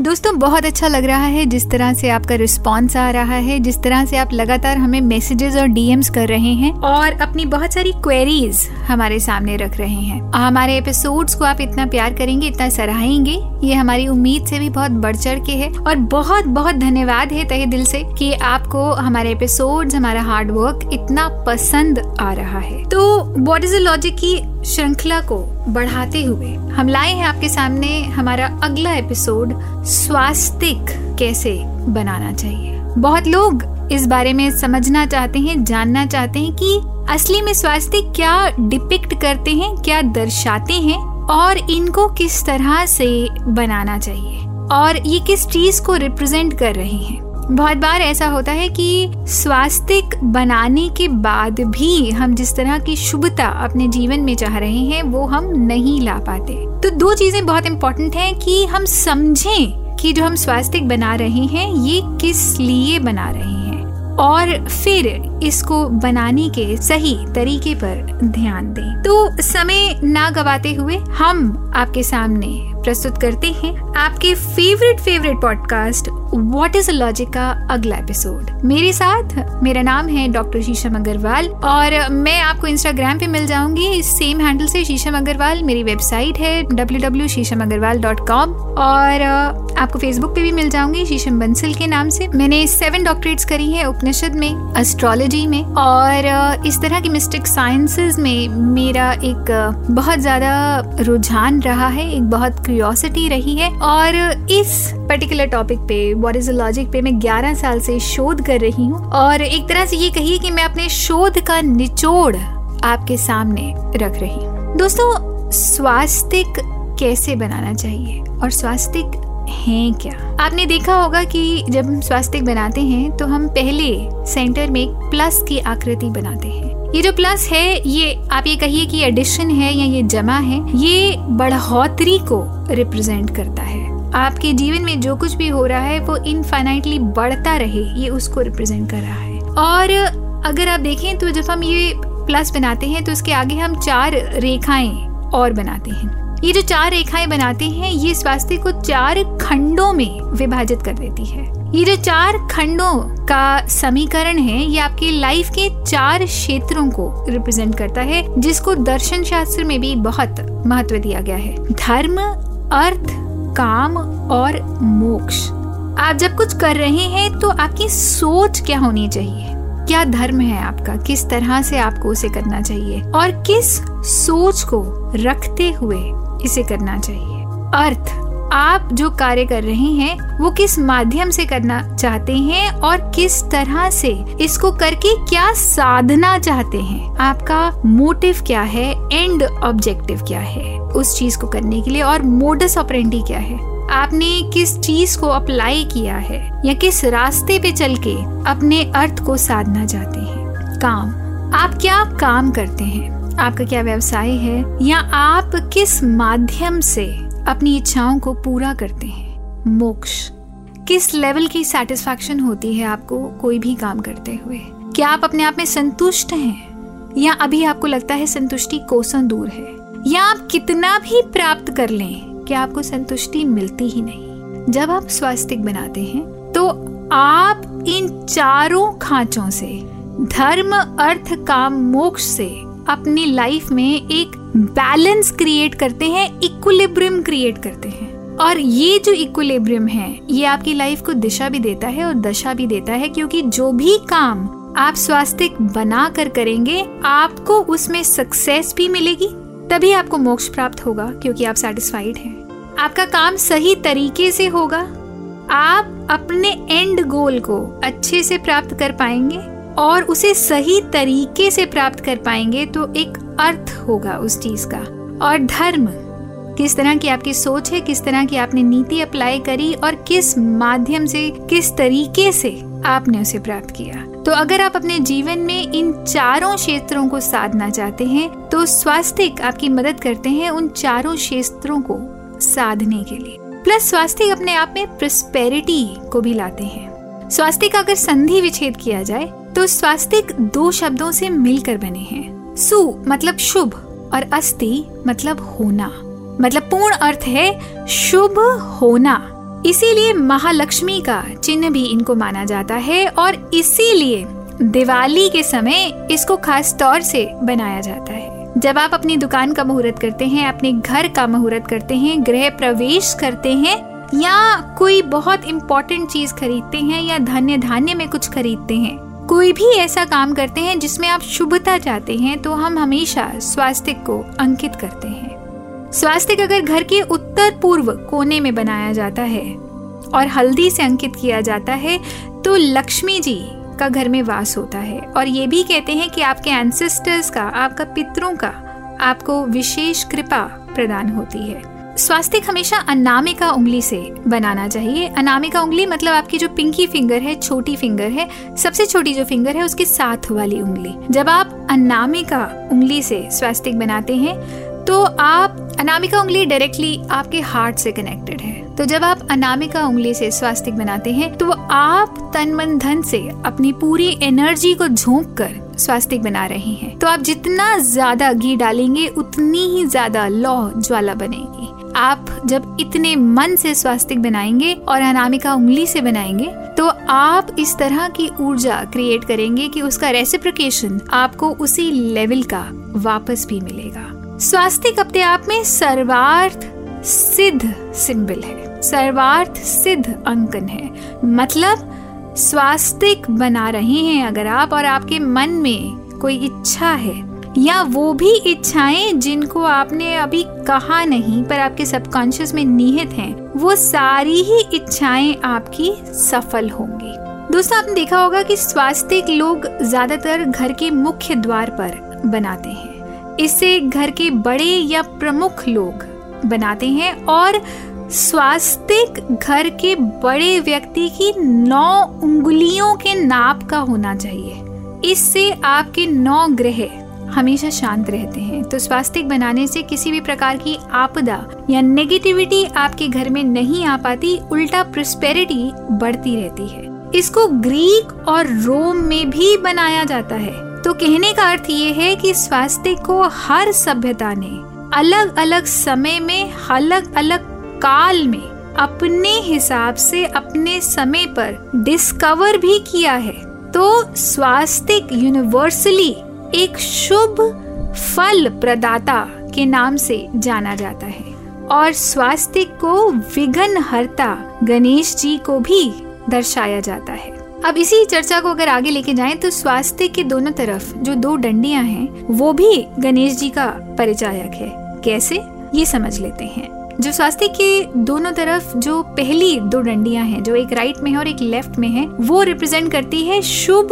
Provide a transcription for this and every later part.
दोस्तों, बहुत अच्छा लग रहा है जिस तरह से आपका रिस्पांस आ रहा है, जिस तरह से आप लगातार हमें मैसेजेस और डीएम्स कर रहे हैं और अपनी बहुत सारी क्वेरीज हमारे सामने रख रहे हैं। हमारे एपिसोड्स को आप इतना प्यार करेंगे, इतना सराहेंगे, ये हमारी उम्मीद से भी बहुत बढ़ चढ़ के है और बहुत बहुत धन्यवाद है तहे दिल से कि आपको हमारे एपिसोड्स हमारा हार्ड वर्क इतना पसंद आ रहा है। तो वॉट इज़ लॉजिक की श्रृंखला को बढ़ाते हुए। हम लाए हैं आपके सामने हमारा अगला एपिसोड, स्वास्तिक कैसे बनाना चाहिए। बहुत लोग इस बारे में समझना चाहते हैं, जानना चाहते हैं कि असली में स्वास्तिक क्या डिपिक्ट करते हैं, क्या दर्शाते हैं और इनको किस तरह से बनाना चाहिए और ये किस चीज़ को रिप्रेजेंट कर रहे हैं। बहुत बार ऐसा होता है कि स्वास्तिक बनाने के बाद भी हम जिस तरह की शुभता अपने जीवन में चाह रहे हैं, वो हम नहीं ला पाते। तो दो चीज़ें बहुत इंपॉर्टेंट हैं कि हम समझें कि जो हम स्वास्तिक बना रहे हैं, ये किस लिए बना रहे हैं। और फिर इसको बनाने के सही तरीके पर ध्यान दें। तो समय ना गवाते हुए हम आपके सामने प्रस्तुत करते हैं आपके favourite favourite podcast what is logic का अगला एपिसोड मेरे साथ मेरा नाम है डॉक्टर शीशम अग्रवाल और मैं आपको इंस्टाग्राम पे मिल जाऊँगी. इस सेम हैंडल से शीशम अग्रवाल मेरी वेबसाइट है www.shishamagarwal.com और आपको फेसबुक पे भी मिल जाऊँगी शीशम बंसल के नाम से. मैंने सेवन डॉक्टरेट्स करी है उपनिषद में एस्ट्रोलॉजी में और इस तरह की मिस्टिक साइंसेस में मेरा एक बहुत ज़्यादा रुझान रहा है, एक बहुत क्यूरियोसिटी रही है और इस पर्टिकुलर टॉपिक पे व्हाट इज़ लॉजिक पे मैं 11 साल से शोध कर रही हूँ और एक तरह से ये कहिए कि मैं अपने शोध का निचोड़ आपके सामने रख रही हूँ। दोस्तों, स्वास्तिक कैसे बनाना चाहिए और स्वास्तिक हैं क्या? आपने देखा होगा कि जब हम स्वास्तिक बनाते हैं तो हम पहले सेंटर में एक प्लस की आकृति बनाते हैं। ये जो प्लस है, ये आप ये कहिए कि एडिशन है या ये जमा है, ये बढ़ोतरी को रिप्रेजेंट करता है। आपके जीवन में जो कुछ भी हो रहा है, वो इनफाइनाइटली बढ़ता रहे, ये उसको रिप्रेजेंट कर रहा है। और अगर आप देखें तो जब हम ये प्लस बनाते हैं तो उसके आगे हम चार रेखाएँ और बनाते हैं। ये जो चार रेखाएँ बनाते हैं, ये स्वास्थ्य को चार खंडों में विभाजित कर देती है। ये जो चार खंडों का समीकरण है, ये आपके लाइफ के चार क्षेत्रों को रिप्रेजेंट करता है, जिसको दर्शन शास्त्र में भी बहुत महत्व दिया गया है। धर्म, अर्थ, काम और मोक्ष। आप जब कुछ कर रहे हैं तो आपकी सोच क्या होनी चाहिए? क्या धर्म है आपका? किस तरह से आपको उसे करना चाहिए? और किस सोच को रखते हुए इसे करना चाहिए? अर्थ। आप जो कार्य कर रहे हैं, वो किस माध्यम से करना चाहते हैं और किस तरह से? इसको करके क्या साधना चाहते हैं? आपका मोटिव क्या है? एंड ऑब्जेक्टिव क्या है? उस चीज़ को करने के लिए और मोडस ऑपरेंडी क्या है? आपने किस चीज़ को अप्लाई किया है? या किस रास्ते पे चल के अपने अर्थ को साधना चाहते हैं? काम। आप क्या काम करते हैं? आपका क्या व्यवसाय है? या आप किस माध्यम से अपनी इच्छाओं को पूरा करते हैं। मोक्ष। किस लेवल की सेटिस्फैक्शन होती है आपको कोई भी काम करते हुए? क्या आप अपने आप में संतुष्ट हैं? या अभी आपको लगता है संतुष्टि कोसों दूर है? या आप कितना भी प्राप्त कर लें, क्या आपको संतुष्टि मिलती ही नहीं? जब आप स्वास्तिक बनाते हैं तो आप इन चारों खांचों से, धर्म, अर्थ, काम, मोक्ष से अपनी लाइफ में एक बैलेंस क्रिएट करते हैं इक्विलिब्रियम क्रिएट करते हैं। और ये जो इक्विलिब्रियम है, ये आपकी लाइफ को दिशा भी देता है और दशा भी देता है, क्योंकि जो भी काम आप स्वास्तिक बना कर करेंगे, आपको उसमें सक्सेस भी मिलेगी, तभी आपको मोक्ष प्राप्त होगा, क्योंकि आप सेटिस्फाइड हैं। आपका काम सही तरीके से होगा। आप अपने एंड गोल को अच्छे से प्राप्त कर पाएँगे। और उसे सही तरीके से प्राप्त कर पाएँगे तो एक अर्थ होगा उस चीज़ का। और धर्म, किस तरह की आपकी सोच है, किस तरह की आपने नीति अप्लाई करी और किस माध्यम से, किस तरीके से आपने उसे प्राप्त किया। तो अगर आप अपने जीवन में इन चारों क्षेत्रों को साधना चाहते हैं तो स्वास्थ्य आपकी मदद करते हैं उन चारों क्षेत्रों को साधने के लिए। प्लस स्वास्थ्य अपने आप में प्रस्पेरिटी को भी लाते हैं। स्वास्थ्य का अगर संधि विच्छेद किया जाए तो स्वास्तिक दो शब्दों से मिलकर बने हैं। सु मतलब शुभ और अस्ति मतलब होना। मतलब पूर्ण अर्थ है शुभ होना। इसीलिए महालक्ष्मी का चिन्ह भी इनको माना जाता है और इसीलिए दिवाली के समय इसको खास तौर से बनाया जाता है। जब आप अपनी दुकान का मुहूर्त करते हैं, अपने घर का मुहूर्त करते हैं, गृह प्रवेश करते हैं या कोई बहुत इम्पोर्टेंट चीज़ खरीदते हैं या धन्य धान्य में कुछ खरीदते हैं कोई भी ऐसा काम करते हैं जिसमें आप शुभता चाहते हैं तो हम हमेशा स्वास्थ्य को अंकित करते हैं। स्वास्थ्य अगर घर के उत्तर पूर्व कोने में बनाया जाता है और हल्दी से अंकित किया जाता है तो लक्ष्मी जी का घर में वास होता है। और ये भी कहते हैं कि आपके एंसेस्टर्स का, आपका पितरों का आपको विशेष कृपा प्रदान होती है। स्वास्तिक हमेशा अनामिका उंगली से बनाना चाहिए। अनामिका उंगली मतलब आपकी जो पिंकी फिंगर है, छोटी फिंगर है, सबसे छोटी जो फिंगर है, उसके साथ वाली उंगली। जब आप अनामिका उंगली से स्वास्तिक बनाते हैं तो आप अनामिका उंगली डायरेक्टली आपके हार्ट से कनेक्टेड है। तो जब आप अनामिका उंगली से स्वास्तिक बनाते हैं तो आप तन मन धन से अपनी पूरी एनर्जी को झोंक कर स्वास्तिक बना रहे हैं। तो आप जितना ज़्यादा घी डालेंगे, उतनी ही ज़्यादा लौ ज्वाला बनेगी। आप जब इतने मन से स्वास्तिक बनाएँगे और अनामिका उंगली से बनाएँगे तो आप इस तरह की ऊर्जा क्रिएट करेंगे कि उसका रेसिप्रिकेशन आपको उसी लेवल का वापस भी मिलेगा। स्वास्तिक अपने आप में सर्वार्थ सिद्ध सिंबल है। सर्वार्थ सिद्ध अंकन है। मतलब स्वास्तिक बना रहे हैं अगर आप और आपके मन में कोई इच्छा है या वो भी इच्छाएँ जिनको आपने अभी कहा नहीं, पर आपके सबकॉन्शियस में निहित हैं, वो सारी ही इच्छाएँ आपकी सफल होंगी। दोस्तों, आपने देखा होगा कि स्वास्थ्य लोग ज़्यादातर घर के मुख्य द्वार पर बनाते हैं। इससे घर के बड़े या प्रमुख लोग बनाते हैं और स्वास्तिक घर के बड़े व्यक्ति की नौ उंगलियों के नाप का होना चाहिए। इससे आपके नौ ग्रह हमेशा शांत रहते हैं। तो स्वास्तिक बनाने से किसी भी प्रकार की आपदा या नेगेटिविटी आपके घर में नहीं आ पाती, उल्टा प्रोस्पेरिटी बढ़ती रहती है। इसको ग्रीक और रोम में भी बनाया जाता है। तो कहने का अर्थ ये है कि स्वास्थ्य को हर सभ्यता ने अलग अलग समय में अलग अलग काल में अपने हिसाब से, अपने समय पर डिस्कवर भी किया है। तो स्वास्तिक यूनिवर्सली एक शुभ फल प्रदाता के नाम से जाना जाता है। और स्वास्थ्य को विघ्न हरता गणेश जी को भी दर्शाया जाता है। अब इसी चर्चा को अगर आगे लेके जाएँ तो स्वास्थ्य के दोनों तरफ़ जो दो डंडियाँ हैं, वो भी गणेश जी का परिचायक है। कैसे? ये समझ लेते हैं। जो स्वास्थ्य के दोनों तरफ़ जो पहली दो डंडियाँ हैं, जो एक राइट में है और एक लेफ़्ट में है, वो रिप्रेजेंट करती है शुभ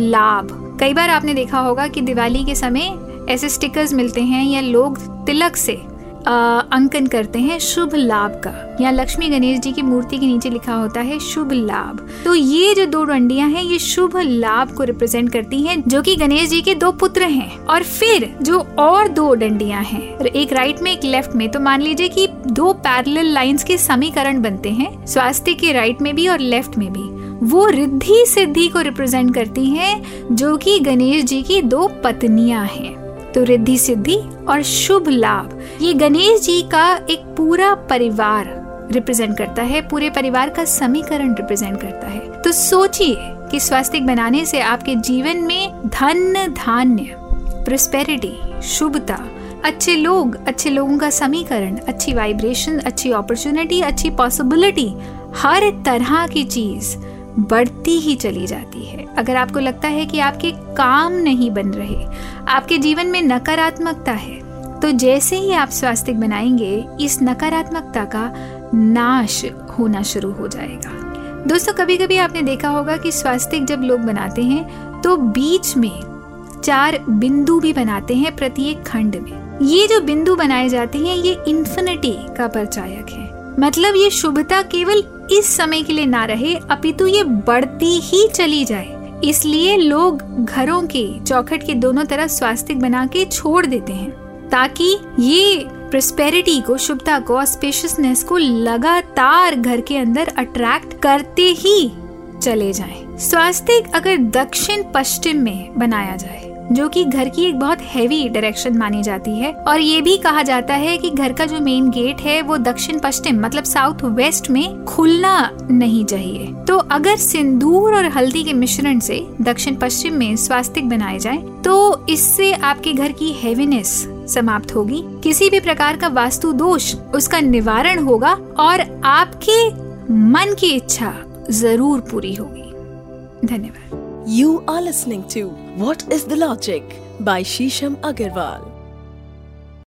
लाभ। कई बार आपने देखा होगा कि दिवाली के समय ऐसे स्टिकर्स मिलते हैं या लोग तिलक से आ, अंकन करते हैं शुभ लाभ का। या लक्ष्मी गणेश जी की मूर्ति के नीचे लिखा होता है शुभ लाभ। तो ये जो दो डंडियाँ हैं ये शुभ लाभ को रिप्रेजेंट करती हैं जो कि गणेश जी के दो पुत्र हैं। और फिर जो और दो डंडियाँ हैं एक राइट में एक लेफ़्ट में तो मान लीजिए कि दो पैरेलल लाइंस के समीकरण बनते हैं स्वास्थ्य के राइट में भी और लेफ़्ट में भी। वो रिद्धि सिद्धि को रिप्रेजेंट करती हैं, जो कि गणेश जी की दो पत्नियाँ हैं। तो रिद्धि सिद्धि और शुभ लाभ। ये गणेश जी का एक पूरा परिवार रिप्रेजेंट करता है, पूरे परिवार का समीकरण रिप्रेजेंट करता है। तो सोचिए कि स्वास्तिक बनाने से आपके जीवन में धन, धान्य प्रोस्पेरिटी शुभता, अच्छे लोग, अच्छे लोगों का समीकरण, अच्छी वाइब्रेशन अच्छी अपॉर्चुनिटी अच्छी पॉसिबिलिटी हर तरह की चीज़ बढ़ती ही चली जाती है। अगर आपको लगता है कि आपके काम नहीं बन रहे, आपके जीवन में नकारात्मकता है तो जैसे ही आप स्वास्थ्य बनाएँगे, इस नकारात्मकता का नाश होना शुरू हो जाएगा। दोस्तों कभी कभी आपने देखा होगा कि स्वास्थ्य जब लोग बनाते हैं तो बीच में चार बिंदु भी बनाते हैं प्रत्येक खंड में। ये जो बिंदु बनाए जाते हैं, ये इन्फिनिटी का परचायक है। मतलब ये शुभता केवल इस समय के लिए ना रहे, अपितु ये बढ़ती ही चली जाए इसलिए लोग घरों के चौखट के दोनों तरफ़ स्वास्तिक बना के छोड़ देते हैं, ताकि ये प्रोस्पेरिटी को, शुभता को ऑस्पेशियसनेस को लगातार घर के अंदर अट्रैक्ट करते ही चले जाएँ। स्वास्तिक अगर दक्षिण पश्चिम में बनाया जाए जो कि घर की एक बहुत हैवी डायरेक्शन मानी जाती है। और ये भी कहा जाता है कि घर का जो मेन गेट है, वो दक्षिण पश्चिम मतलब साउथ वेस्ट में खुलना नहीं चाहिए। तो अगर सिंदूर और हल्दी के मिश्रण से दक्षिण पश्चिम में स्वास्तिक बनाए जाए तो इससे आपके घर की हैवीनेस समाप्त होगी। किसी भी प्रकार का वास्तु दोष उसका निवारण होगा और आपके मन की इच्छा ज़रूर पूरी होगी। धन्यवाद। You are listening to What is the Logic by Shisham Agarwal.